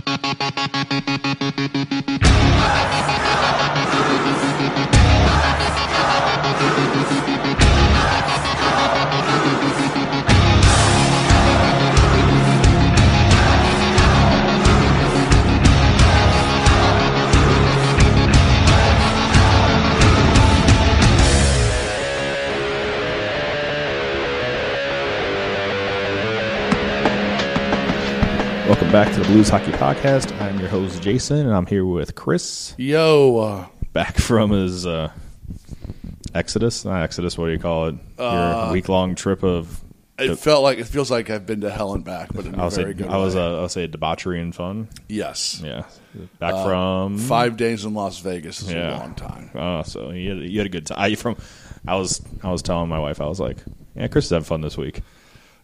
Welcome back to the Blues Hockey Podcast. I'm your host Jason, and I'm here with Chris, Yo, uh, back from his uh, Exodus. Not Exodus. What do you call it? Your week long trip of. it felt like it feels like I've been to hell and back, but in I a was say good I was way. uh, I'll say debauchery and fun. yes. Yeah, back from Five days in Las Vegas is Yeah. a long time. Oh, so you had, you had a good time. I, from I was I was telling my wife I was like, yeah, Chris is having fun this week.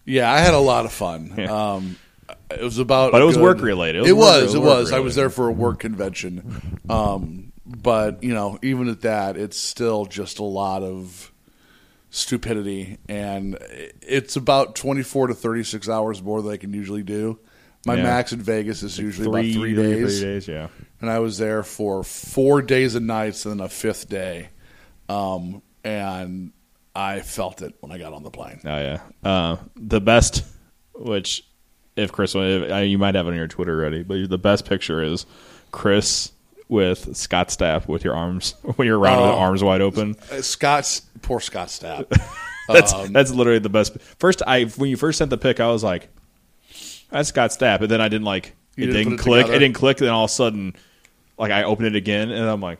Yeah, I had a lot of fun. Yeah. Um, it was about, But it was good- work related. It was It was. it was It work was. I was there for a work convention, um, but you know, even at that, it's still just a lot of stupidity, and it's about twenty four to thirty six hours more than I can usually do. My Yeah. max in Vegas is usually about three three days. Three days, yeah. and I was there for four days and nights, and then a fifth day, um, and I felt it when I got on the plane. Oh yeah. Uh, the best, which if Chris, if, you might have it on your Twitter already, but the best picture is Chris with Scott Stapp with your arms when you're around with Oh. arms wide open. Uh, Scott's poor Scott Stapp. That's Um, that's literally the best. First, I when you first sent the pic, I was like, "That's Scott Stapp," and then I didn't like it didn't didn't it click. together? It didn't click. Then all of a sudden, like I opened it again, and I'm like.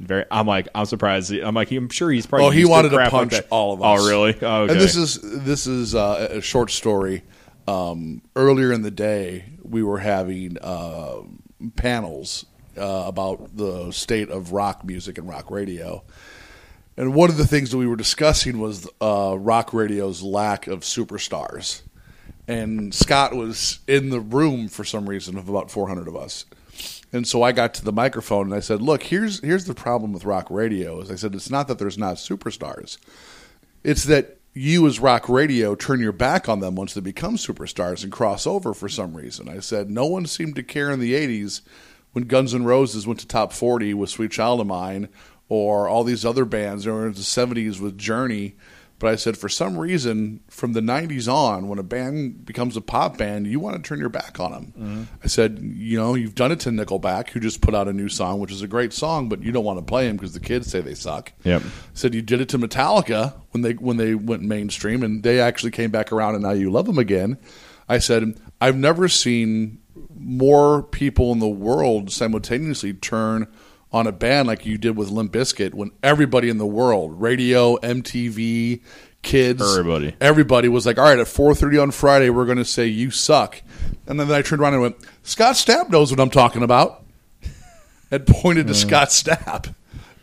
Very, I'm like, I'm surprised. I'm like, I'm sure he's probably. Oh, he wanted to like punch that. all of us. Oh, really? Oh, okay. And this is this is uh, a short story. Um, earlier in the day, we were having uh, panels uh, about the state of rock music and rock radio. And one of the things that we were discussing was uh, rock radio's lack of superstars. And Scott was in the room for some reason of about 400 of us. And so I got to the microphone and I said, "Look, here's here's the problem with rock radio." Is I said it's not that there's not superstars. It's that you as rock radio turn your back on them once they become superstars and cross over for some reason. I said no one seemed to care in the 80s when Guns N' Roses went to top 40 with Sweet Child of Mine or all these other bands or in the 70s with Journey. But I said for some reason from the 90s on when a band becomes a pop band, you want to turn your back on them. Mm-hmm. I said, you know, you've done it to Nickelback who just put out a new song which is a great song, but you don't want to play them because the kids say they suck Yep. said you did it to Metallica when they when they went mainstream and they actually came back around and now you love them again. I said I've never seen more people in the world simultaneously turn on a band like you did with Limp Bizkit when everybody in the world, radio, MTV, kids, Everybody. everybody was like, "All right, at 4:30 on Friday, we're going to say you suck." And then I turned around and went, "Scott Stapp knows what I'm talking about." and pointed to Scott Stapp,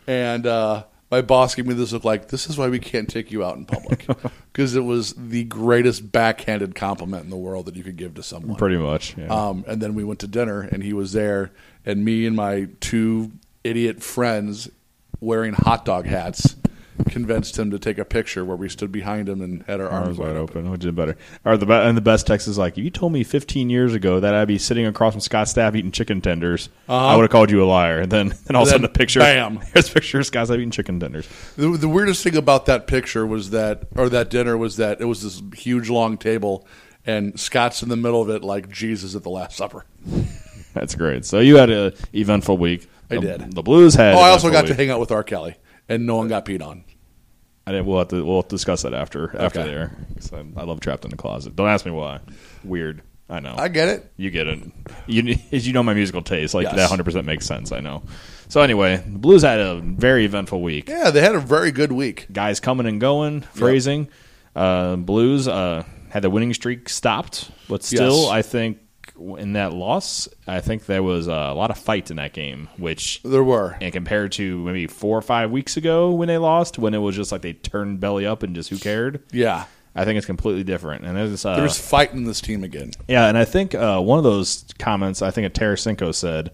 and uh, my boss gave me this look like, "This is why we can't take you out in public," because it was the greatest backhanded compliment in the world that you could give to someone. Pretty much. Yeah. Um, and then we went to dinner, and he was there, and me and my two idiot friends wearing hot dog hats convinced him to take a picture where we stood behind him and had our arms, arms wide open, which is better. Or the and the best text is like, if you told me 15 years ago that I'd be sitting across from Scott Stapp eating chicken tenders, I would have called you a liar. And then, then all of a Uh-huh. Sudden, the picture, bam. here's a picture of Scott Stapp eating chicken tenders. The, the weirdest thing about that picture was that, or that dinner was that it was this huge long table, and Scott's in the middle of it like Jesus at the Last Supper. That's great. So you had a eventful week. I the, did. The Blues had. Oh, I also got to hang out with R. Kelly, and no one got peed on. I didn't, we'll have to we'll discuss that after after Okay. there. 'Cause I, I love trapped in the closet. Don't ask me why. Weird. I know. I get it. You get it. You, as you know my musical taste, like Yes. that hundred percent makes sense. I know. So anyway, the Blues had a very eventful week. Yeah, they had a very good week. Guys coming and going, phrasing. Uh, Blues uh, had the winning streak stopped, but still, Yes. I think in that loss, I think there was a lot of fight in that game, which There were. and compared to maybe four or five weeks ago when they lost, when it was just like they turned belly up and just who cared. Yeah. I think it's completely different. And there's uh, There's fight in this team again. yeah, and I think uh, one of those comments, I think a Tarasenko said,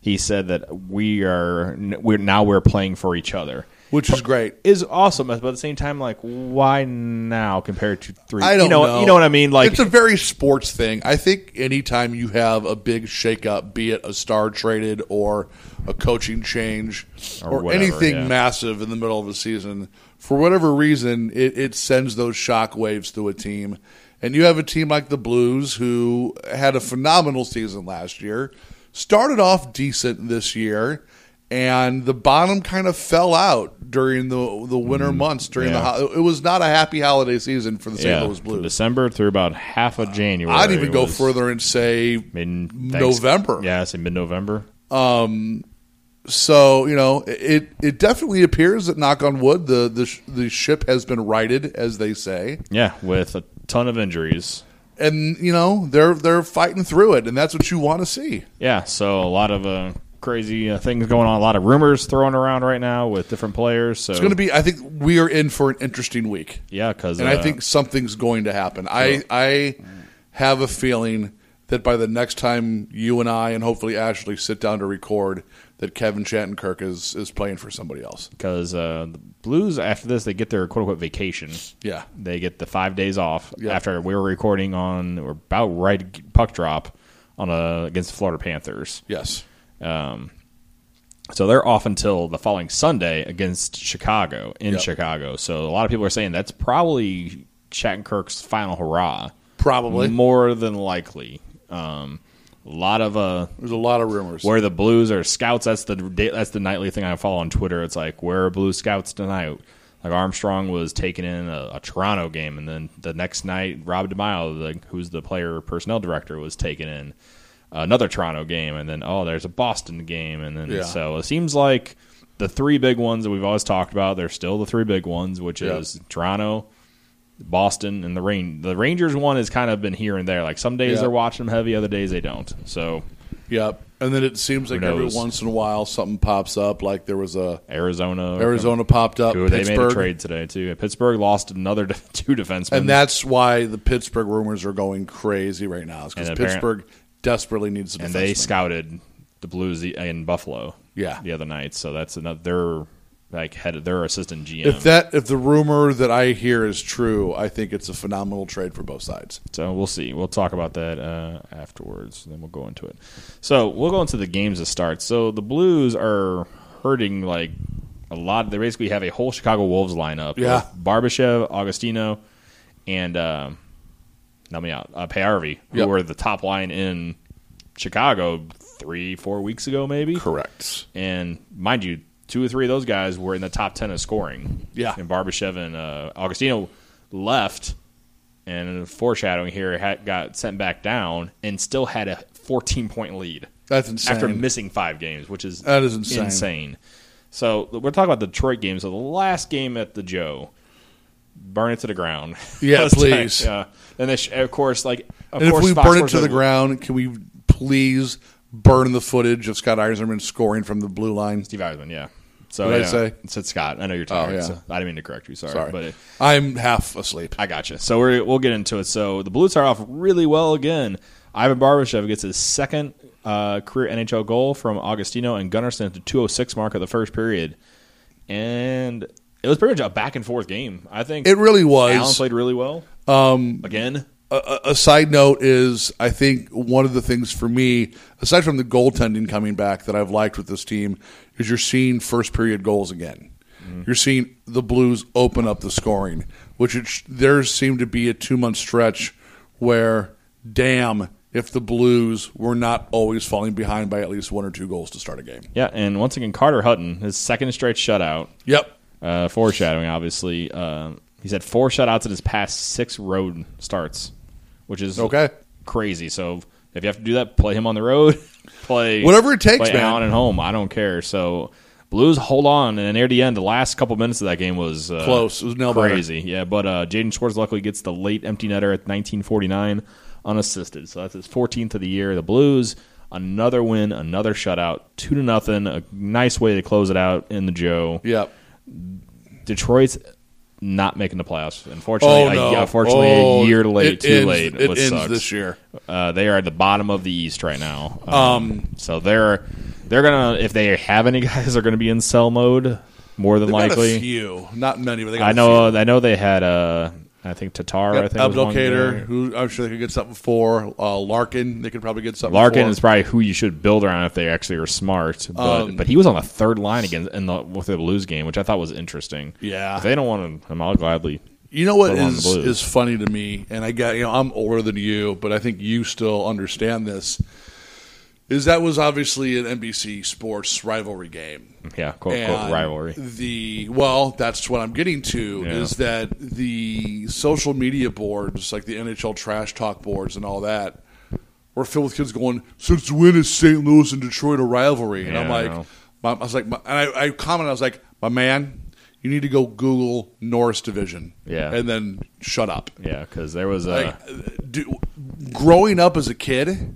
he said that we are we're now we're playing for each other. Which is great. is awesome, but at the same time, like, why now compared to three? I don't you know, know. You know what I mean? Like, it's a very sports thing. I think anytime you have a big shakeup, be it a star traded or a coaching change Or or, whatever, anything yeah. massive in the middle of a season, for whatever reason, it, it sends those shock waves through a team. And you have a team like the Blues who had a phenomenal season last year, started off decent this year. And the bottom kind of fell out during the the winter months. During Mm, yeah. the ho- it was not a happy holiday season for the St. yeah, Louis from Blues. December through about half of January. I'd even go further and say mid November. Yeah, I say mid November. Um, so. You know, it it definitely appears that knock on wood the the the ship has been righted, as they say, Yeah, with a ton of injuries. and you know they're they're fighting through it, and that's what you want to see. Yeah, so a lot of uh, crazy uh, things going on. A lot of rumors thrown around right now with different players. So It's going to be. I think we are in for an interesting week, yeah, because and I think something's going to happen. I I have a feeling that by the next time you and I and hopefully Ashley sit down to record, that Kevin Shattenkirk is is playing for somebody else. because uh, the Blues after this they get their quote unquote vacation. Yeah. They get the five days off Yeah. after we were recording on or about right puck drop on a against the Florida Panthers. Yes. Um, so they're off until the following Sunday against Chicago in Yep. Chicago. So a lot of people are saying that's probably Shattenkirk's final hurrah. Probably. more than likely. Um, a lot of uh, There's a lot of rumors. where the Blues are scouts. That's the that's the nightly thing I follow on Twitter. It's like where are Blue Scouts tonight? Like Armstrong was taking in a, a Toronto game, and then the next night, Rob DiMaio, the, who's the player personnel director, was taking in another Toronto game, and then oh, there's a Boston game, and then Yeah. so it seems like the three big ones that we've always talked about. They're still the three big ones, which Yep. is Toronto, Boston, and the Rain. The Rangers one has kind of been here and there. Like some days they're watching them heavy, other days they don't. So Yep. And then it seems like every once in a while something pops up. Like there was a Arizona, Arizona popped up, they made a trade today too. Pittsburgh lost another de- two defensemen. and that's why the Pittsburgh rumors are going crazy right now. Because Pittsburgh desperately needs a and they scouted the Blues in Buffalo. Yeah. the other night. So that's another. They're like head. Their assistant GM. If that if the rumor that I hear is true, I think it's a phenomenal trade for both sides. So we'll see. We'll talk about that uh, afterwards. Then we'll go into it. So we'll go into the games to start. So the Blues are hurting like a lot. They basically have a whole Chicago Wolves lineup. Yeah. Barbashev, Agostino, and um, help me out, uh, Paajarvi, who Yep. were the top line in Chicago three, four weeks ago, maybe. Correct. And mind you, two or three of those guys were in the top ten of scoring. Yeah. and Barbashev and uh, Agostino left, and foreshadowing here, had, got sent back down and still had a 14 point lead That's insane. after missing five games, which is That is insane. insane. So we're talking about the Detroit game. So the last game at the Joe, burn it to the ground. Yeah, please. Yeah, and they sh- of course, like of and if we Fox burn it Sports to the are- ground, can we please burn the footage of Scott Yzerman scoring from the blue line? Steve Yzerman, yeah. So What did I yeah, say? It said Scott. I know you're tired. Oh, yeah. so I didn't mean to correct you. Sorry, Sorry, but. It, I'm half asleep. I got you. So we're, we'll get into it. So the Blues are off really well again. Ivan Barbashev gets his second uh, career NHL goal from Agostino and Gunnarsson at the 206 mark of the first period. And it was pretty much a back and forth game. I think It really was. Allen played really well. Um, again, a, a- side note is I think one of the things for me, aside from the goaltending coming back that I've liked with this team, is you're seeing first period goals again. You're seeing the Blues open up the scoring, which it, sh- there seemed to be a two month stretch where, damn, if the Blues were not always falling behind by at least one or two goals to start a game. yeah. And once again, Carter Hutton, his second straight shutout. Yep. Uh, foreshadowing, obviously. Uh, he's had four shutouts in his past six road starts, which is Okay. crazy. So if you have to do that, play him on the road, play Whatever it takes, play man. Allen at home. I don't care. So Blues hold on, and near the end, the last couple minutes of that game was uh, Close. It was biter. crazy. Yeah, but uh, Jaden Schwartz luckily gets the late empty netter at 1949 unassisted. So that's his 14th of the year. The Blues another win, another shutout, two to nothing. A nice way to close it out in the Joe. Yep. Detroit's not making the playoffs. Unfortunately, Oh, no. a, unfortunately, Oh, a year late, too ends- late. It ends sucks. this year. Uh, they are at the bottom of the East right now. Um, so they're they're gonna if they have any guys, they're gonna be in sell mode. more than likely. a few, not many, but they got I know. few. I know they had. Uh, I think Tatar. I think one who I'm sure they could get something for. Uh, Larkin, they could probably get something. Larkin for. is probably who you should build around if they actually are smart. But Um, but he was on the third line against in the with the Blues game, which I thought was interesting. Yeah. If they don't want him, I'll gladly. You know what Put 'em on is is funny to me, and I got you know I'm older than you, but I think you still understand this. Is that was obviously an NBC Sports rivalry game. Yeah, quote unquote And rivalry. The well, that's what I'm getting to Yeah. is that the social media boards, like the NHL trash talk boards and all that, were filled with kids going, "Since when is St. Louis and Detroit a rivalry?" And I'm Yeah, I like, my, I was like, my, and I, I commented, I was like, "My man, you need to go Google Norris Division, Yeah. and then shut up." Yeah, because there was a. Like, do, growing up as a kid,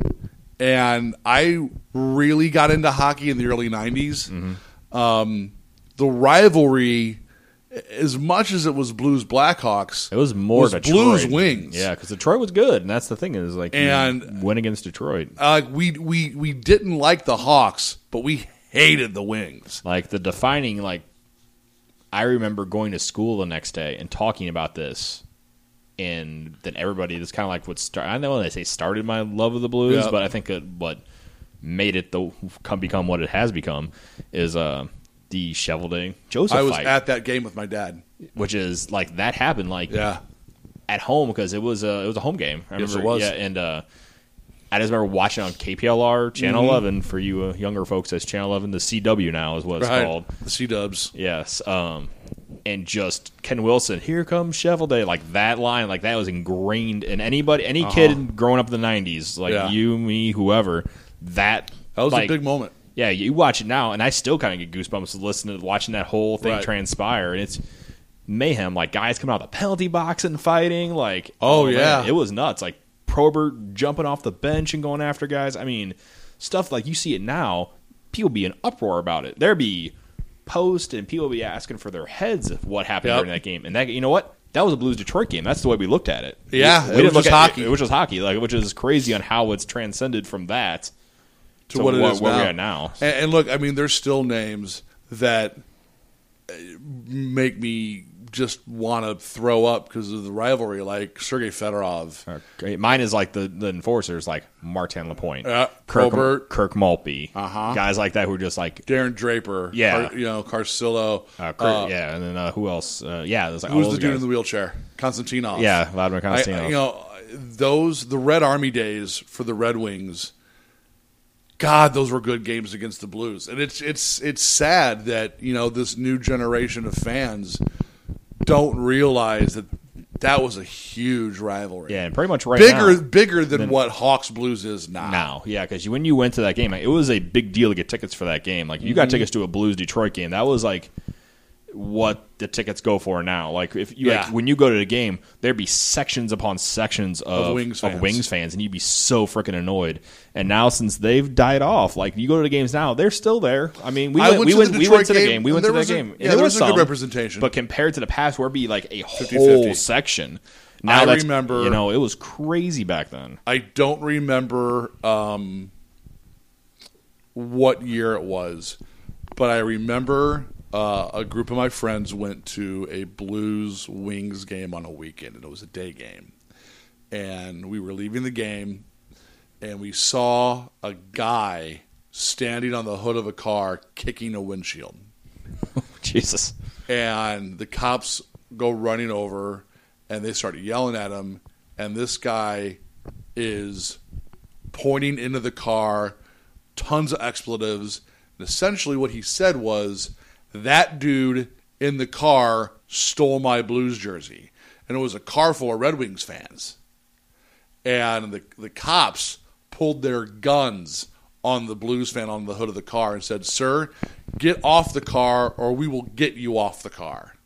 and I really got into hockey in the early '90s. Mm-hmm. Um, the rivalry, as much as it was Blues Blackhawks, it was more was Blues Wings. Yeah, because Detroit was good, and that's the thing is like And- went against Detroit. uh, we we we didn't like the Hawks, but we hated the Wings. Like the defining like I remember going to school the next day and talking about this and then everybody this kind of like what start I know they say started my love of the blues, Yeah. but I think it, what made it the come become what it has become is uh the Cheveldae Joseph I was fight, at that game with my dad. which is like that happened like Yeah, at home because it was a it was a home game. I Yes, remember, it was. Yeah, and uh, I just remember watching on KPLR Channel Mm-hmm. 11 for you uh, younger folks. That's Channel 11. The CW now is what it's right. called. The Sea Dubs. Yes. Um, and just Ken Wilson, here comes Cheveldae, like that line, like that was ingrained in anybody, any kid growing up in the '90s, like Uh-huh. Yeah. you, me, whoever. That That was like, a big moment. yeah, you watch it now, and I still kind of get goosebumps listening to watching that whole thing Right. transpire, and it's mayhem. Like guys coming out of the penalty box and fighting. Like Oh, man, yeah. it was nuts. Like Probert jumping off the bench and going after guys. I mean, stuff like you see it now. People be in uproar about it. There be post and people be asking for their heads of what happened Yep. during that game. And that you know what. That was a Blues Detroit game. That's the way we looked at it. Yeah, we, we was didn't look just at hockey. It, it was just hockey, like which is crazy on how it's transcended from that to what it is now. we're at now. And, and look, I mean, there's still names that uh, make me just want to throw up because of the rivalry, like Sergei Fedorov. Okay. Mine is like the, the enforcers, like Martin Lapointe, Yeah, Kirk, Probert. Kirk Maltby, Uh-huh. guys like that who are just like, Darren Draper, Yeah. Car- you know Carcillo. uh, Kirk, Uh, yeah, and then uh, who else? Uh, yeah, there's like Who's the dude guys. in the wheelchair? Konstantinov. Yeah, Vladimir Konstantinov. I- you know those the Red Army days for the Red Wings. God, those were good games against the Blues, and it's it's it's sad that you know this new generation of fans don't realize that that was a huge rivalry. yeah, and pretty much right bigger now. bigger than what Hawks Blues is now. Now, yeah, because when you went to that game, it was a big deal to get tickets for that game. Like, you got Mm-hmm. tickets to a Blues Detroit game. That was like what the tickets go for now. Like, if you Yeah. like, when you go to the game, there'd be sections upon sections of, Of Wings fans. Wings fans, and you'd be so freaking annoyed. And now, since they've died off, like you go to the games now, they're still there. I mean, we I went, went we to went, the we went to the game. We went to the a- game. yeah, there there was was a good representation. But compared to the past, where it'd be like a 50-50. whole section. Now I remember- you know, it was crazy back then. I don't remember um, what year it was, but I remember uh, a group of my friends went to a Blues Wings game on a weekend, and it was a day game. And we were leaving the game, and we saw a guy standing on the hood of a car kicking a windshield Jesus. and the cops go running over and they start yelling at him and this guy is pointing into the car tons of expletives and essentially what he said was that dude in the car stole my blues jersey and it was a car full of red wings fans and the the cops pulled their guns on the blues fan on the hood of the car and said, "Sir, get off the car or we will get you off the car."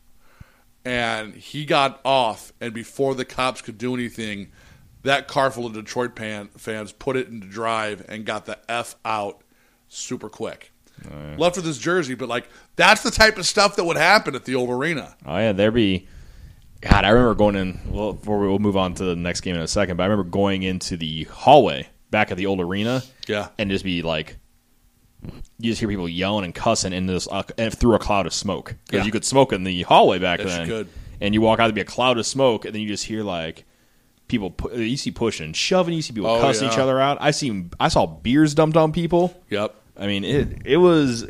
And he got off and before the cops could do anything, that car full of Detroit pan, fans put it into drive and got the F out super quick. Left with his jersey, but like that's the type of stuff that would happen at the old arena. Oh yeah, there be. God, I remember going in. Well, before we will move on to the next game in a second, but I remember going into the hallway back at the old arena. Yeah. and just be like you just hear people yelling and cussing in this uh, and through a cloud of smoke because Yeah. you could smoke in the hallway back Yes, you then. could. And you walk out to be a cloud of smoke, and then you just hear like people. Pu- you see pushing, shoving. You see people Oh, cussing yeah. each other out. I seen. I saw beers dumped on people. Yep. I mean, it it was.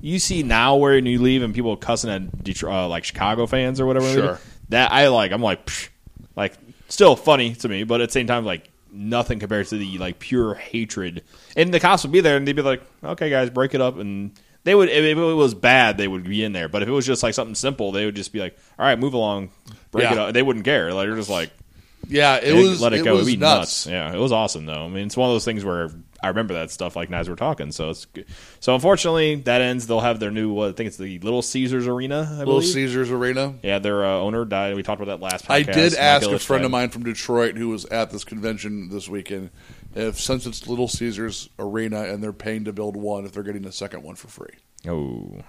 You see now where you leave and people cussing at Detroit, uh, like Chicago fans or whatever. Sure. That I like. I'm like, psh, like still funny to me, but at the same time, like nothing compared to the like pure hatred. And the cops would be there and they'd be like, "Okay, guys, break it up." And they would, if it was bad, they would be in there. But if it was just like something simple, they would just be like, "All right, move along, break Yeah. it up." They wouldn't care. Like they're just like, Yeah, it was let it, go. was It'd be nuts. Yeah, it was awesome though. I mean, it's one of those things where I remember that stuff like as we're talking. So it's good. so unfortunately that ends. They'll have their new. What, I think it's the Little Caesars Arena. I Little believe. Caesars Arena. Yeah, their uh, owner died. We talked about that last. Podcast. I did ask a friend of mine from Detroit who was at this convention this weekend if since it's Little Caesars Arena and they're paying to build one, if they're getting a second one for free. Oh,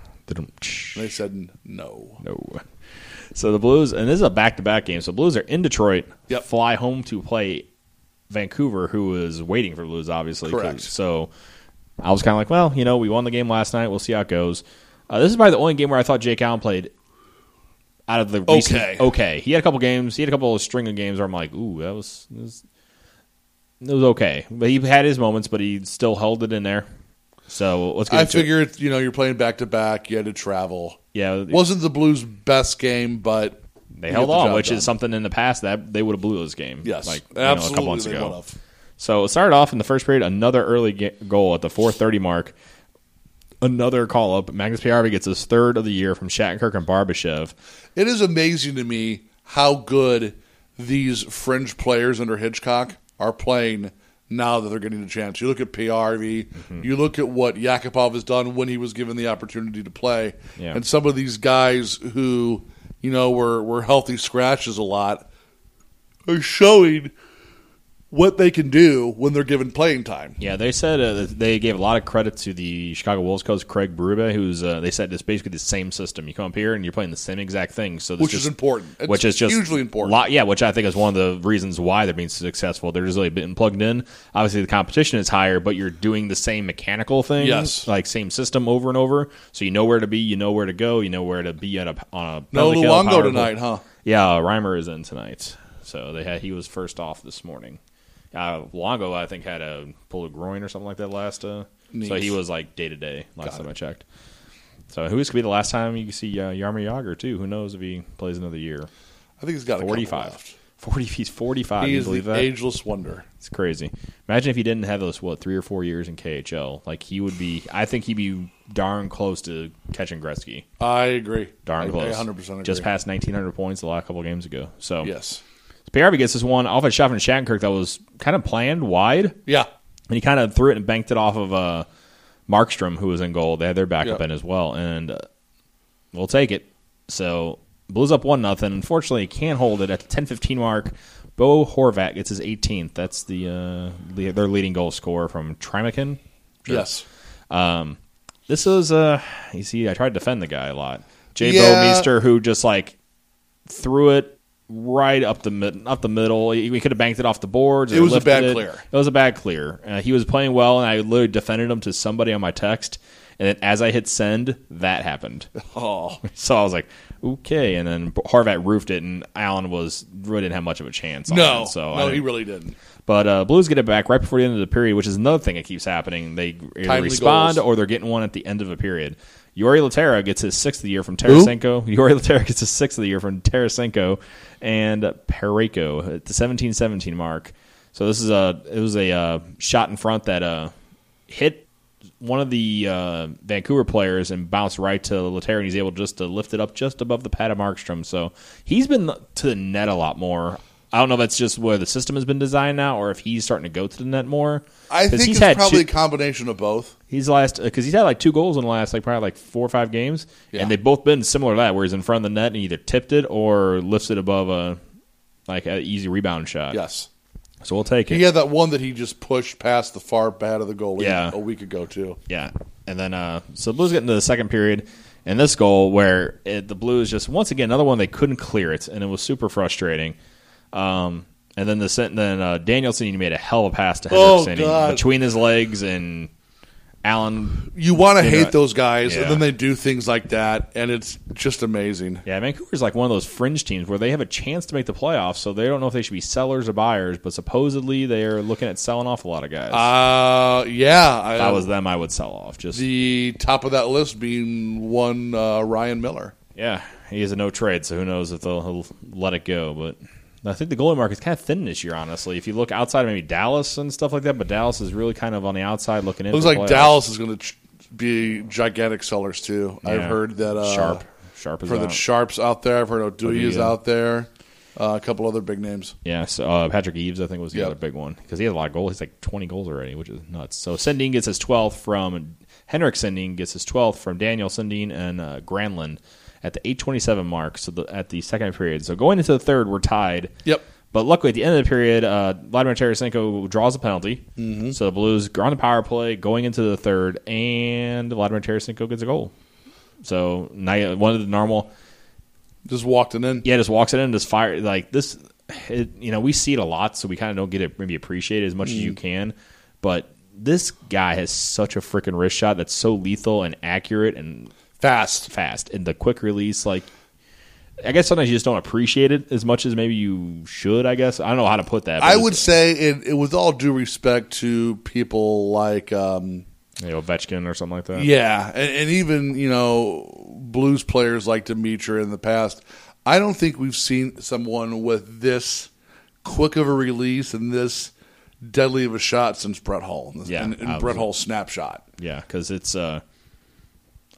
they said no. no. So the Blues, and this is a back-to-back game. So Blues are in Detroit. Yep. Fly home to play Vancouver, who was waiting for Blues, obviously. Correct. So I was kind of like, well, you know, we won the game last night. We'll see how it goes. Uh, this is probably the only game where I thought Jake Allen played out of the recent, Okay. Okay, he had a couple games. He had a couple of string of games where I'm like, ooh, that was, that was it was okay. But he had his moments, but he still held it in there. So let's get I into it. figured, you know, you're playing back to back. You had to travel. Yeah, Wasn't the Blues' best game, but They held on, which done. is something in the past that they would have blew this game. yes, like you know, absolutely. a couple months ago. So it started off in the first period, another early goal at the 4:30 mark. Another call up. Magnus Paajarvi gets his third of the year from Shattenkirk and Barbashev. It is amazing to me how good these fringe players under Hitchcock are playing now that they're getting a chance. You look at Paajarvi, Mm-hmm. you look at what Yakupov has done when he was given the opportunity to play, Yeah. and some of these guys who you know were were healthy scratches a lot are showing what they can do when they're given playing time. Yeah, they said uh, they gave a lot of credit to the Chicago Wolves coach Craig Berube, who's uh, they said it's basically the same system. You come up here and you're playing the same exact thing. So this Which just- is important. It's which is just hugely important. lot- yeah, which I think is one of the reasons why they're being successful. They're just really been plugged in. Obviously, the competition is higher, but you're doing the same mechanical thing, Yes. like same system over and over. So you know where to be, you know where to go, you know where to be at a on a No Luongo tonight, huh? Yeah, Reimer is in tonight. So they had he was first off this morning. Uh, Luongo, I think, had a pull a groin or something like that last. Uh, so he was like day to day last Got time it. I checked. So who's gonna be the last time you see uh, Jaromir Jagr too? Who knows if he plays another year? I think he's got Forty five. Forty. He's forty five. He is believe the that? ageless wonder. It's crazy. Imagine if he didn't have those what three or four years in KHL. Like he would be. I think he'd be darn close to catching Gretzky. I agree. Darn I, close. 100% Just past nineteen hundred points the last couple games ago. So Yes. Paajarvi gets this one off a shot from Shattenkirk that was kind of planned wide, Yeah. and he kind of threw it and banked it off of uh, Markstrom, who was in goal. They had their backup Yeah. in as well, and uh, we'll take it. So Blues up one nothing. Unfortunately, he can't hold it at the ten fifteen mark. Bo Horvat gets his 18th. That's the uh, their leading goal scorer from Tryamkin. Yes. Um, this is uh, you see, I tried to defend the guy a lot. Jay Yeah. Bouwmeester, who just like threw it right up the mid, up the middle. We could have banked it off the boards. It was a bad it. clear. It was a bad clear. Uh, he was playing well, and I literally defended him to somebody on my text. And then as I hit send, that happened. Oh. So I was like, okay. And then Horvat roofed it, and Allen was really didn't have much of a chance. On No. it, so no, he really didn't. but uh, Blues get it back right before the end of the period, which is another thing that keeps happening. They either Timely respond goals. or they're getting one at the end of a period. Jori Lehtera gets his sixth of the year from Tarasenko. Jori Lehtera gets his sixth of the year from Tarasenko and Parayko at the 17-17 mark. So this is a it was a uh, shot in front that uh, hit one of the uh, Vancouver players and bounced right to Lehtera, and he's able just to lift it up just above the pad of Markstrom. So he's been to the net a lot more. I don't know if that's just where the system has been designed now, or if he's starting to go to the net more. I think he's it's had probably two- a combination of both. He's last because he's had like two goals in the last like probably like four or five games, Yeah. and they've both been similar to that, where he's in front of the net and either tipped it or lifts it above a like an easy rebound shot. Yes. so we'll take it. He had that one that he just pushed past the far pad of the goalie Yeah. a week ago, too. Yeah, and then uh, so Blues get into the second period, and this goal where it, the Blues just once again another one they couldn't clear it, and it was super frustrating. Um, and then the then uh, Danielson he made a hell of a pass to Oh, Hendrickson God. between his legs, and Allen. You want to hate know, those guys, yeah. and then they do things like that, and it's just amazing. Yeah, Vancouver's like one of those fringe teams where they have a chance to make the playoffs, so they don't know if they should be sellers or buyers. But supposedly they are looking at selling off a lot of guys. Uh, yeah, I, if I was them, I would sell off. Just the top of that list being one uh, Ryan Miller. yeah, he is a no trade, so who knows if they'll let it go. But I think the goalie market is kind of thin this year, honestly. If you look outside of maybe Dallas and stuff like that, but Dallas is really kind of on the outside looking in. Looks like playoffs. Dallas is going to ch- be gigantic sellers too. I've heard that uh, Sharp, Sharp is for the. Sharps out there. I've heard Oduya is out there. Uh, a couple other big names. Yeah, so uh, Patrick Eaves, I think, was the Yep. other big one because he has a lot of goals. He's like 20 goals already, which is nuts. So Sedin gets his 12th from Henrik Sedin gets his 12th from Daniel Sedin and uh, Granlund at the 8:27 mark. So the, at the second period, so going into the third, we're tied. Yep. But luckily, at the end of the period, uh, Vladimir Tarasenko draws a penalty. Mm-hmm. So the Blues are on the power play going into the third, and Vladimir Tarasenko gets a goal. So now one of the normal Just walked it in. yeah, just walks it in, just fire like this. It, you know, we see it a lot, so we kind of don't get it maybe appreciate it as much as Mm. you can. But this guy has such a freaking wrist shot that's so lethal and accurate and Fast. fast, and the quick release. Like, I guess sometimes you just don't appreciate it as much as maybe you should. I guess I don't know how to put that. I would say, it, it, with all due respect to people like, um, you know, Ovechkin or something like that. yeah, and, and even you know blues players like Demitra in the past. I don't think we've seen someone with this quick of a release and this deadly of a shot since Brett Hull. And, Yeah, and, and Brett was- Hull's snapshot. Yeah, because it's uh,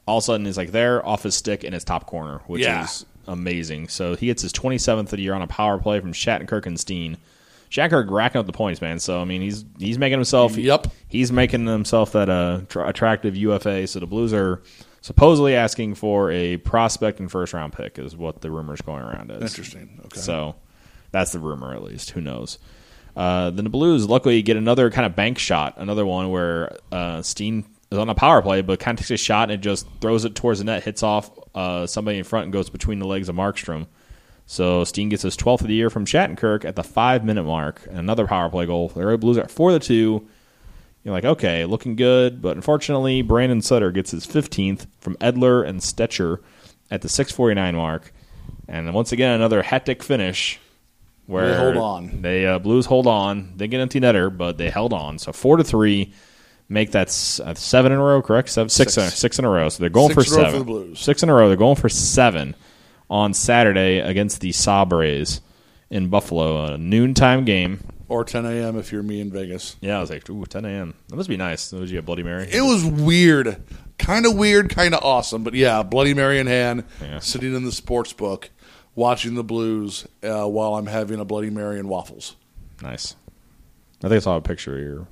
all of a sudden he's like there off his stick in his top corner, which Yeah. is amazing. So he gets his 27th of the year on a power play from Shattenkirk and Steen. Shattenkirk racking up the points, man. So I mean, he's he's making himself. Yep. He's making himself that uh, tr- attractive UFA. So the Blues are supposedly asking for a prospect and first round pick, is what the rumors going around is. Interesting. Okay. So that's the rumor, at least. Who knows? Uh, then the Blues luckily get another kind of bank shot, another one where uh, Steen is on a power play, but kind of takes a shot and it just throws it towards the net, hits off uh, somebody in front, and goes between the legs of Markstrom. So Steen gets his 12th of the year from Shattenkirk at the five minute mark, and another power play goal. The Red Blues are four to two. You're like, okay, looking good, but unfortunately, Brandon Sutter gets his 15th from Edler and Stecher at the 6:49 mark, and once again another hectic finish where They hold on. They uh, Blues hold on. They get empty netter, but they held on. So four to three, make that uh, seven in a row. Correct? Seven, six, Six. uh, six in a row. So they're going Six for in seven. for. Six in a row. They're going for seven on Saturday against the Sabres in Buffalo, a noontime game. Or 10 a.m. if you're me in Vegas. Yeah, I was like, ooh, 10 a.m. That must be nice. Was you a Bloody Mary? It was weird. Kind of weird, kind of awesome. But yeah, Bloody Mary in hand, Yeah. sitting in the sports book, watching the Blues uh, while I'm having a Bloody Mary and waffles. Nice. I think I saw a picture of your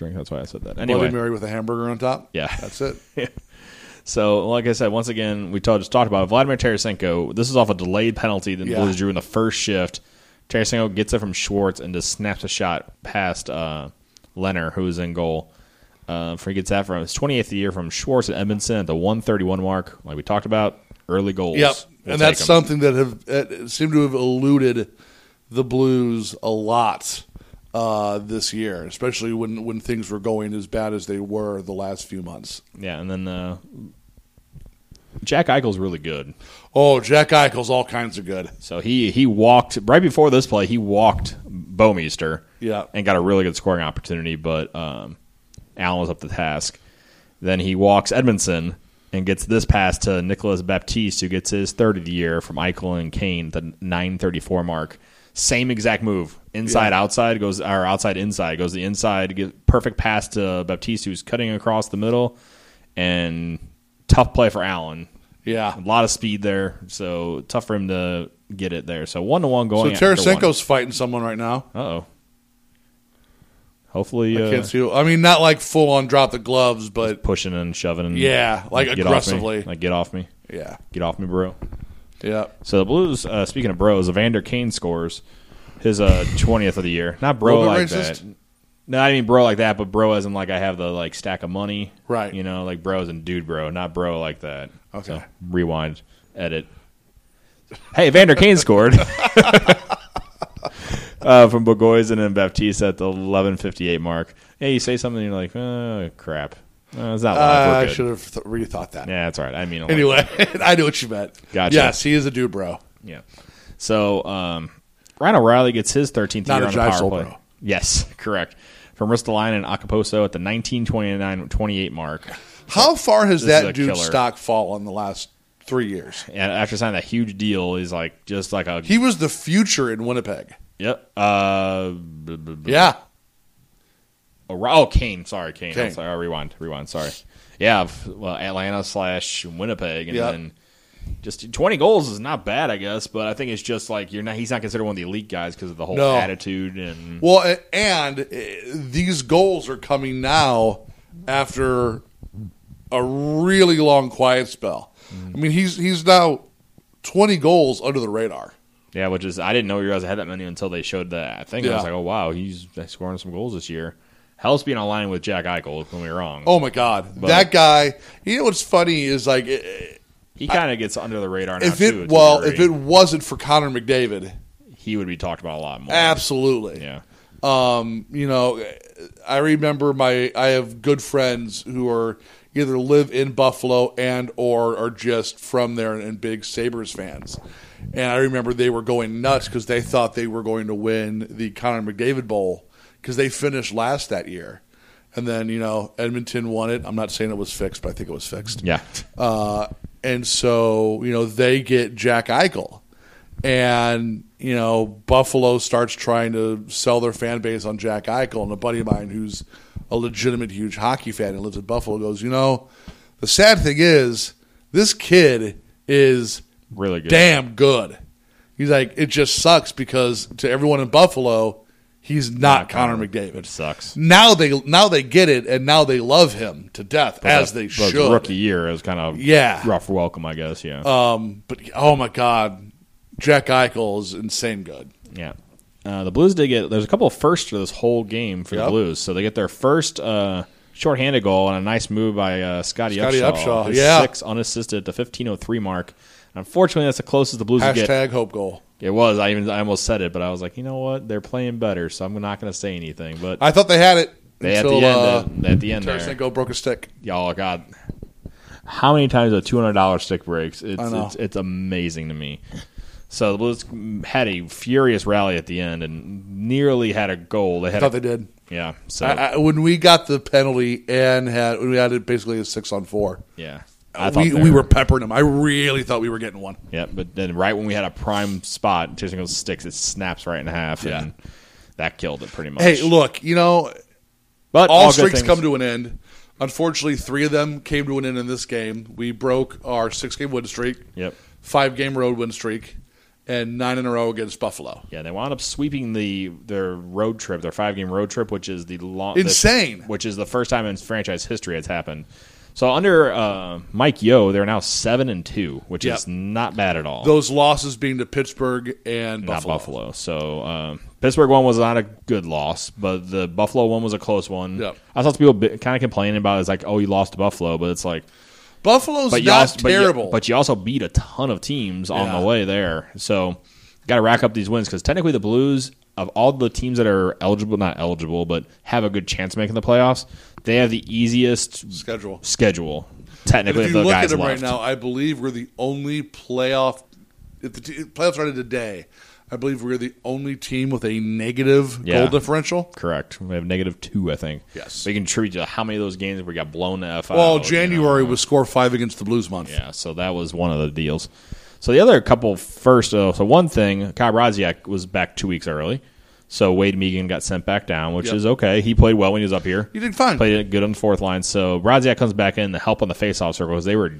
drink. That's why I said that. Anyway, Bloody Mary with a hamburger on top. Yeah. That's it. So, like I said, once again, we told, just talked about Vladimir Tarasenko. This is off a delayed penalty that the Yeah. Blues drew in the first shift. Tarasenko gets it from Schwartz and just snaps a shot past uh, Leonard, who's in goal. Uh, for he gets that from his 28th of the year from Schwartz at Edmundson at the 131 mark, like we talked about, early goals. Yep. We'll and that's something that have uh, seemed to have eluded the Blues a lot uh, this year, especially when, when things were going as bad as they were the last few months. Yeah, and then uh, Jack Eichel's really good. Oh, Jack Eichel's all kinds of good. So he he walked right before this play. He walked Bouwmeester, Yeah. and got a really good scoring opportunity. But um, Allen was up to the task. Then he walks Edmundson and gets this pass to Nicholas Baptiste, who gets his third of the year from Eichel and Kane, the nine thirty four mark. Same exact move, inside Yeah. outside goes or outside inside goes the inside. Get perfect pass to Baptiste, who's cutting across the middle, and tough play for Allen. Yeah. A lot of speed there, so tough for him to get it there. So one to one So going. one. Tarasenko's fighting someone right now. Uh oh. Hopefully, I uh, can't see. I mean, not like full on drop the gloves, but pushing and shoving. And Yeah, like aggressively. Like get off me, yeah, get off me, bro. Yeah. So the Blues. Uh, speaking of bros, Evander Kane scores his uh twentieth of the year. Not bro like racist? that. No, I mean bro like that, but bro as in like I have the like stack of money, Right. You know, like bros and dude bro, not bro like that. Okay. So, rewind, edit. Hey, Evander Kane scored. uh, from Bogosian and then Baptiste at the 11:58 mark. Yeah, you say something, and you're like, oh crap. Uh, it's not live. We're I good. should have th- rethought that. Yeah, that's all right. I mean, Anyway, I knew what you meant. Gotcha. Yes, he is a dude, bro. Yeah. So um, Ryan O'Reilly gets his 13th Not year a on the jive power soul play. bro. Yes, correct. From Ristolainen and Okposo at the 1929-28 mark. How far has This is a that dude's killer. stock fallen in the last three years? And after signing that huge deal, he's like just like a He was the future in Winnipeg. yep. Uh, b- b- b- Yeah. Oh, Kane. Sorry, Kane. Kane. Sorry, rewind, rewind. Sorry. Yeah. Well, Atlanta slash Winnipeg, and Yep. then just 20 goals is not bad, I guess. But I think it's just like you're not. He's not considered one of the elite guys because of the whole No. attitude and Well, and uh, these goals are coming now after a really long quiet spell. I mean, he's he's now twenty goals under the radar. Yeah, which is I didn't know you guys had that many until they showed that. I Yeah. I was like, oh wow, he's scoring some goals this year. Helps being online with Jack Eichel. Don't get me wrong. Oh my God, But- that guy! You know what's funny is like eh, he kind of gets under the radar now if too. it to a well if it wasn't for Connor McDavid, he would be talked about a lot more. absolutely. Yeah, Um, you know, I remember my I have good friends who are either live in Buffalo and or are just from there and big Sabres fans. And I remember they were going nuts because they thought they were going to win the Connor McDavid Bowl because they finished last that year. And then, you know, Edmonton won it. I'm not saying it was fixed, but I think it was fixed. yeah. Uh, and so, you know, they get Jack Eichel. And, you know, Buffalo starts trying to sell their fan base on Jack Eichel. And a buddy of mine who's a legitimate huge hockey fan and lives in Buffalo goes, you know, the sad thing is this kid is Really good. damn good. He's like, it just sucks because to everyone in Buffalo, he's not, Connor McDavid. which sucks. Now they now they get it, and now they love him to death as But they but should. Rookie year is kind of Yeah. rough welcome, I guess. Yeah, Um, but oh my god, Jack Eichel is insane good. yeah. Uh, the Blues did get. There's a couple of firsts for this whole game for Yep. the Blues. So they get their first uh, shorthanded goal and a nice move by uh, Scotty, Scottie Upshall. Upshall, yeah. six unassisted at the 15:03 mark. Unfortunately, that's the closest the Blues would get Hashtag hope goal. It was. I even I almost said it, but I was like, you know what? They're playing better, so I'm not going to say anything. But I thought they had it they at the end, uh, at the end Tarasenko broke a stick. y'all God, how many times a two hundred dollar stick breaks? It's, it's it's amazing to me. So the Blues had a furious rally at the end and nearly had a goal. They I thought a, they did. yeah. So I, I, when we got the penalty and had we had it basically a six on four, yeah, we we were peppering them. I really thought we were getting one. Yeah, but then right when we had a prime spot, Tarasenko's sticks, it snaps right in half, Yeah. and that killed it pretty much. Hey, look, you know, but all good streaks come to an end. Unfortunately, three of them came to an end in this game. We broke our six game win streak, Yep. five game road win streak, and nine in a row against Buffalo. Yeah, they wound up sweeping the their road trip, their five game road trip, which is the long Insane. which is the first time in franchise history it's happened. So under uh, Mike Yeo, they're now seven and two, which Yep. is not bad at all. Those losses being to Pittsburgh and not Buffalo. Buffalo. So um, Pittsburgh one was not a good loss, but the Buffalo one was a close one. Yep. I saw some people kind of complaining about it. It's like, oh, you lost to Buffalo, but it's like, Buffalo's but not also, but you- terrible. But you, also beat a ton of teams on the way there. So got to rack up these wins because technically the Blues of all the teams that are eligible, not eligible, but have a good chance of making the playoffs, they have the easiest schedule. schedule. Technically, if if you the look at them left. right now, I believe we're the only playoff. If the t- playoffs started today, I believe we're the only team with a negative Yeah. goal differential. Correct. We have negative two, I think. Yes. You can contribute to how many of those games we got blown the F Well, out, you January know. was score five against the Blues month. Yeah, so that was one of the deals. So the other couple first, uh, so one thing, Kyle Brodziak was back two weeks early. So Wade Megan got sent back down, which Yep. is okay. He played well when he was up here. You did fine. Played it good on the fourth line. So Brodziak comes back in to help on the faceoff circle because they were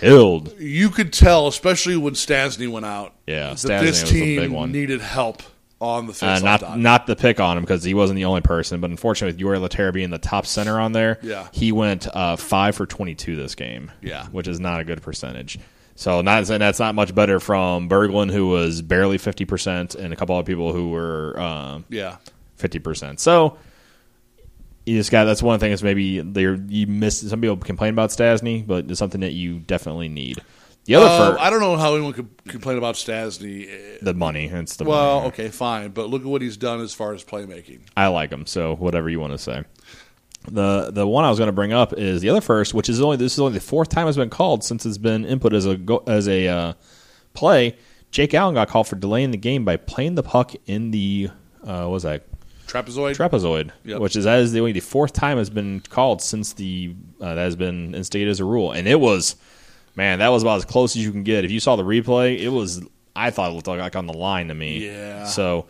killed. You could tell, especially when Stastny went out, Yeah, that Stastny this was a big team one. needed help on the Uh, face not not the pick on him because he wasn't the only person, but unfortunately with Jori Lehtera being the top center on there, Yeah. he went uh, five for twenty two this game, Yeah. which is not a good percentage. So not and that's not much better from Berglund who was barely fifty percent, and a couple other people who were uh, yeah. fifty percent. So you just got that's one thing is maybe they you miss. Some people complain about Stastny, but it's something that you definitely need. The other Uh, I don't know how anyone could complain about Stastny. the money. It's the Well, money. okay, fine, but look at what he's done as far as playmaking. I like him. So whatever you want to say. The the one I was going to bring up is the other first, which is only this is only the fourth time it's been called since it's been input as a as a uh, play. Jake Allen got called for delaying the game by playing the puck in the uh, what was that Trapezoid. trapezoid, Yep. which is that is the only the fourth time has been called since the uh, that has been instated as a rule, and it was man that was about as close as you can get. If you saw the replay, it was I thought it looked like, like on the line to me. Yeah. So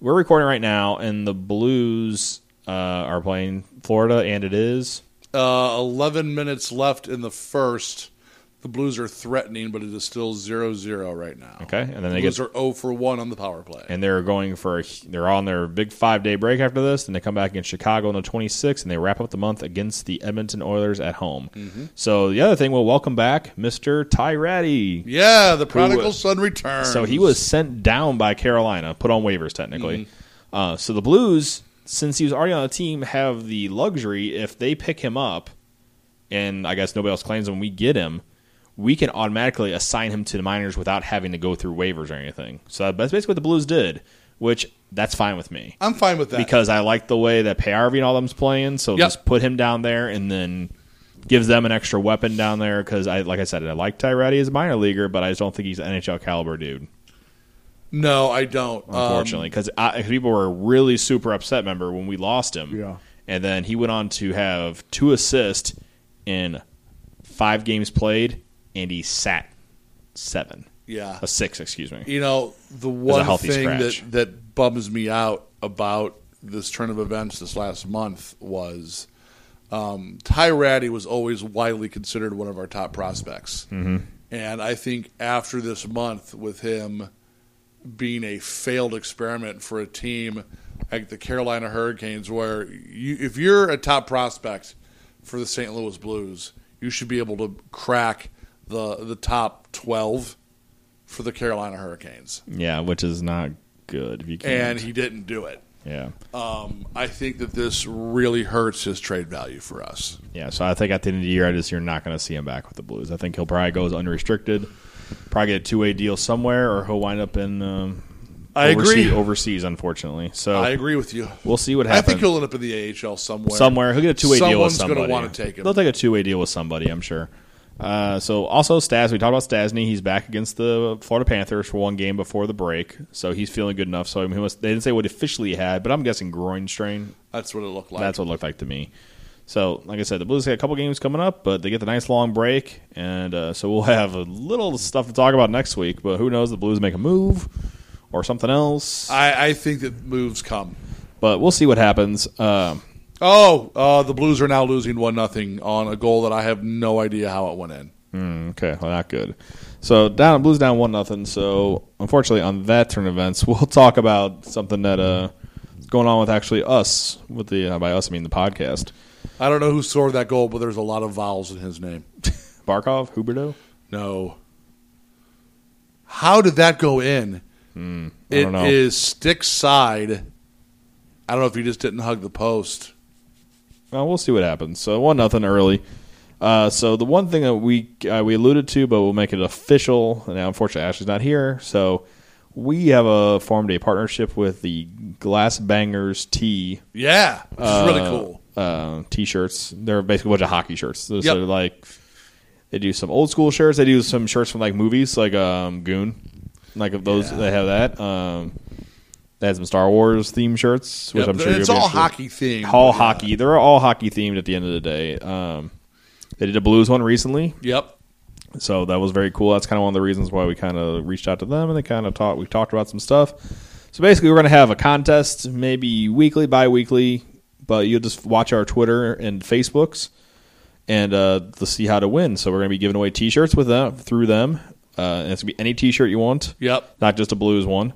we're recording right now, and the Blues uh, are playing Florida, and it is Uh, 11 minutes left in the first. The Blues are threatening, but it is still 0 0 right now. okay, and then The they Blues get are 0 for 1 on the power play. and they're going for they're on their big five day break after this, and they come back against Chicago on the 26th, and they wrap up the month against the Edmonton Oilers at home. Mm-hmm. So the other thing, we'll welcome back Mister Ty Rattie. yeah, the prodigal Who- son returns. So he was sent down by Carolina, put on waivers technically. Uh, so the Blues, since he was already on the team, have the luxury if they pick him up, and I guess nobody else claims him, we get him. We can automatically assign him to the minors without having to go through waivers or anything. So that's basically what the Blues did, which that's fine with me I'm fine with that. because I like the way that Paajarvi and all them's playing. So Yep. just put him down there and then gives them an extra weapon down there. Because I, like I said, I like Ty Tyrati as a minor leaguer, but I just don't think he's an NHL caliber dude. No, I don't. Um, Unfortunately, because people were really super upset. Remember when we lost him? Yeah. And then he went on to have two assists in five games played, and he sat seven, yeah. a six, excuse me. You know, the one thing scratch. that, that bums me out about this turn of events this last month was um, Ty Rattie was always widely considered one of our top prospects. Mm-hmm. And I think after this month, with him being a failed experiment for a team like the Carolina Hurricanes, where you, if you're a top prospect for the St. Louis Blues, you should be able to crack the the top twelve for the Carolina Hurricanes, Yeah, which is not good if you can't. and he didn't do it. yeah. Um, I think that this really hurts his trade value for us. Yeah, so I think at the end of the year, I just you're not going to see him back with the Blues. I think he'll probably go as unrestricted, probably get a two way deal somewhere, or he'll wind up in. Um, I oversea- agree. overseas, unfortunately. So I agree with you. we'll see what happens. I think he'll end up in the AHL somewhere. somewhere he'll get a two way deal with somebody. Someone's gonna somebody. wanna take him. They'll take a two way deal with somebody, I'm sure. Uh, so also Stas, we talked about Stastny. He's back against the Florida Panthers for one game before the break, so he's feeling good enough. So I mean, he must, they didn't say what officially he had, but I'm guessing groin strain. That's what it looked like. That's what it looked like to me. So, like I said, the Blues got a couple games coming up, but they get the nice long break, and uh, so we'll have a little stuff to talk about next week. But who knows? The Blues make a move or something else. I, I think that moves come. But we'll see what happens. Um, Oh, uh, the Blues are now losing one nothing on a goal that I have no idea how it went in. Mm, okay, well, not good. So down Blues down one nothing. So unfortunately, on that turn of events, we'll talk about something that uh is going on with actually us. With the uh, by us, I mean the podcast. I don't know who scored that goal, but there's a lot of vowels in his name. Barkov, Huberdeau. No. How did that go in? I It don't know. is stick side. I don't know if he just didn't hug the post. Well, we'll see what happens. So one nothing early. Uh, so the one thing that we uh, we alluded to, but we'll make it official. Now, unfortunately, Ashley's not here, so we have a formed a partnership with the GlassBangers Tea Yeah, which is really cool. Uh, t-shirts. They're basically a bunch of hockey shirts. So Yep. like they do some old school shirts. They do some shirts from like movies, like um, Goon, like of those Yeah. they have that. Um, they had some Star Wars themed shirts, which Yep, I'm sure it's all hockey themed. All yeah. hockey. They're all hockey themed at the end of the day. Um, they did a Blues one recently, Yep. so that was very cool. That's kind of one of the reasons why we kind of reached out to them and they kind of talked. We talked about some stuff. So basically, we're going to have a contest, maybe weekly, bi-weekly, but you'll just watch our Twitter and Facebooks and uh, to see how to win. So we're going to be giving away T-shirts with them through them. Uh, and it's going to be any T-shirt you want, Yep. not just a Blues one.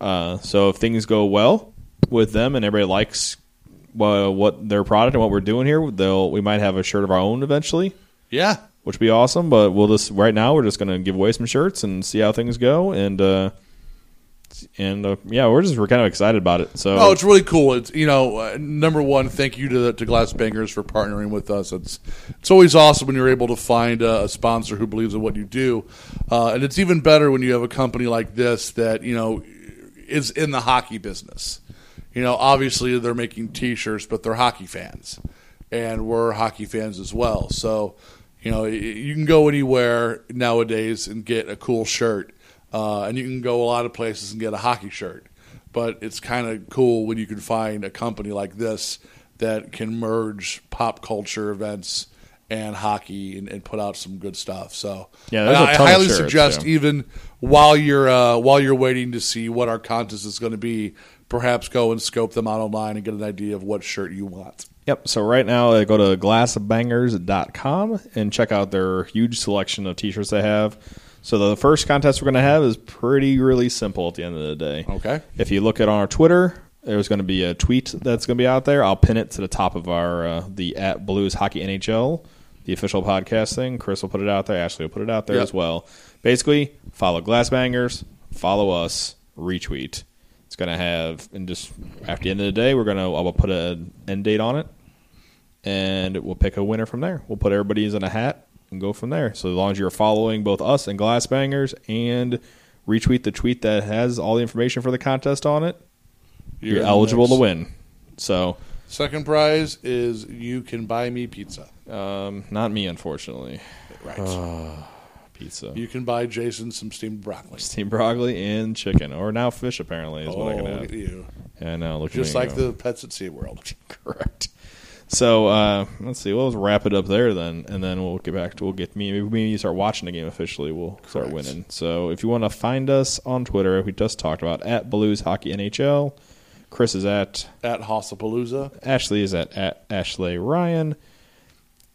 Uh, so if things go well with them and everybody likes uh, what their product and what we're doing here, they'll we might have a shirt of our own eventually Yeah. which would be awesome. But we'll just right now we're just going to give away some shirts and see how things go, and uh, and uh, yeah, we're just we're kind of excited about it. So Oh, it's really cool. It's you know, uh, number one, thank you to to GlassBangers for partnering with us. It's it's always awesome when you're able to find a, a sponsor who believes in what you do, uh, and it's even better when you have a company like this that you know is in the hockey business. You know, obviously they're making T-shirts, but they're hockey fans, and we're hockey fans as well. So, you know, you can go anywhere nowadays and get a cool shirt, uh, and you can go a lot of places and get a hockey shirt. But it's kind of cool when you can find a company like this that can merge pop culture events and hockey and, and put out some good stuff. So, Yeah, I, of highly shirts, suggest yeah. even while you're uh, while you're waiting to see what our contest is going to be, perhaps go and scope them out online and get an idea of what shirt you want. Yep. So right now, uh, go to glassbangers.com and check out their huge selection of t-shirts they have. So the first contest we're going to have is pretty really simple at the end of the day. Okay. If you look at on our Twitter, there's going to be a tweet that's going to be out there. I'll pin it to the top of our uh, the at Blues Hockey NHL, the official podcast thing. Chris will put it out there. Ashley will put it out there Yep. as well. Basically, follow GlassBangers, follow us, retweet. It's going to have and just after the end of the day, we're going to I will put an end date on it, and we'll pick a winner from there. We'll put everybody's in a hat and go from there. So as long as you're following both us and GlassBangers and retweet the tweet that has all the information for the contest on it, you're, the eligible to win. So, Second prize is you can buy me pizza. um, not me, unfortunately. Right. Pizza, you can buy Jason some steamed broccoli. steamed broccoli and chicken, or now fish. Apparently, is Oh, what I can look have. at you. Yeah, no, look at Just like the pets at SeaWorld. correct. So uh, let's see. Well, wrap it up there then, and then we'll get back to we'll get me. Maybe you start watching the game officially, we'll start winning. So if you want to find us on Twitter, we just talked about at Blues Hockey NHL. Chris is at At Hossapalooza. Ashley is at, at Ashley Ryan.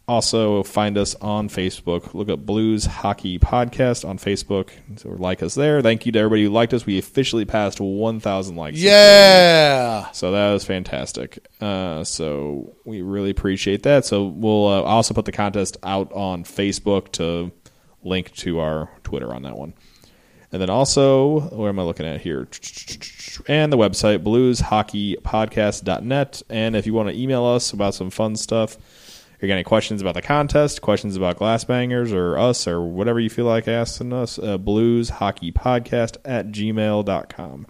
Also, find us on Facebook. Look up Blues Hockey Podcast on Facebook. So like us there. Thank you to everybody who liked us. We officially passed 1,000 likes. Yeah. So that was fantastic. Uh, so we really appreciate that. So we'll uh, also put the contest out on Facebook to link to our Twitter on that one. And then also, where am I looking at here? And the website, blueshockeypodcast.net. And if you want to email us about some fun stuff, you got any questions about the contest, questions about GlassBangers or us or whatever you feel like asking us, uh, blueshockeypodcast at gmail.com.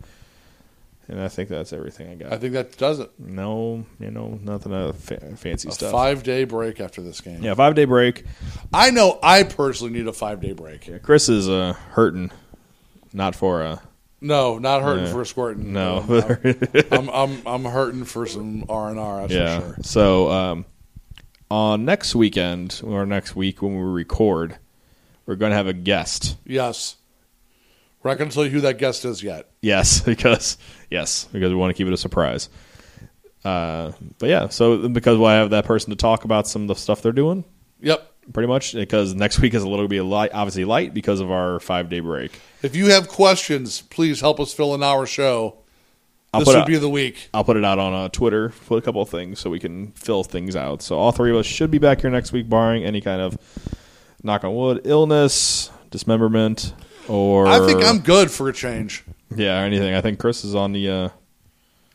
And I think that's everything I got. I think that does it. no, you know, nothing uh, fa- fancy A stuff. five day break after this game. yeah, five day break. I know I personally need a five day break. Yeah, Chris is uh, hurting, not for uh, No, not hurting Yeah. for squirting. no. I'm, I'm, I'm, I'm hurting for some R and R. Yeah. for sure. So um, on next weekend or next week when we record, we're going to have a guest. Yes. We're not going to tell you who that guest is yet. Yes, because yes, because we want to keep it a surprise. Uh, but yeah, so because we'll have that person to talk about some of the stuff they're doing, Yep. pretty much. Because next week is a little bit light, obviously light because of our five day break. If you have questions, please help us fill in our show. I'll this would be the week. I'll put it out on uh, Twitter, put a couple of things so we can fill things out. So all three of us should be back here next week, barring any kind of knock on wood, illness, dismemberment, or I think I'm good for a change. yeah, or anything. I think Chris is on the uh,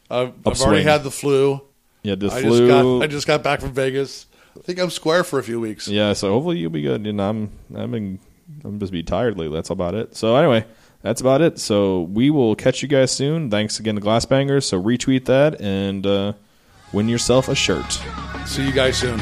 I've, I've already had the flu. yeah the I flu. just got I just got back from Vegas. I think I'm square for a few weeks. yeah, so hopefully you'll be good. And I'm I'm been, I'm just be tired lately. That's about it. So anyway, that's about it. So we will catch you guys soon. Thanks again to GlassBangers. So retweet that and uh, win yourself a shirt. See you guys soon.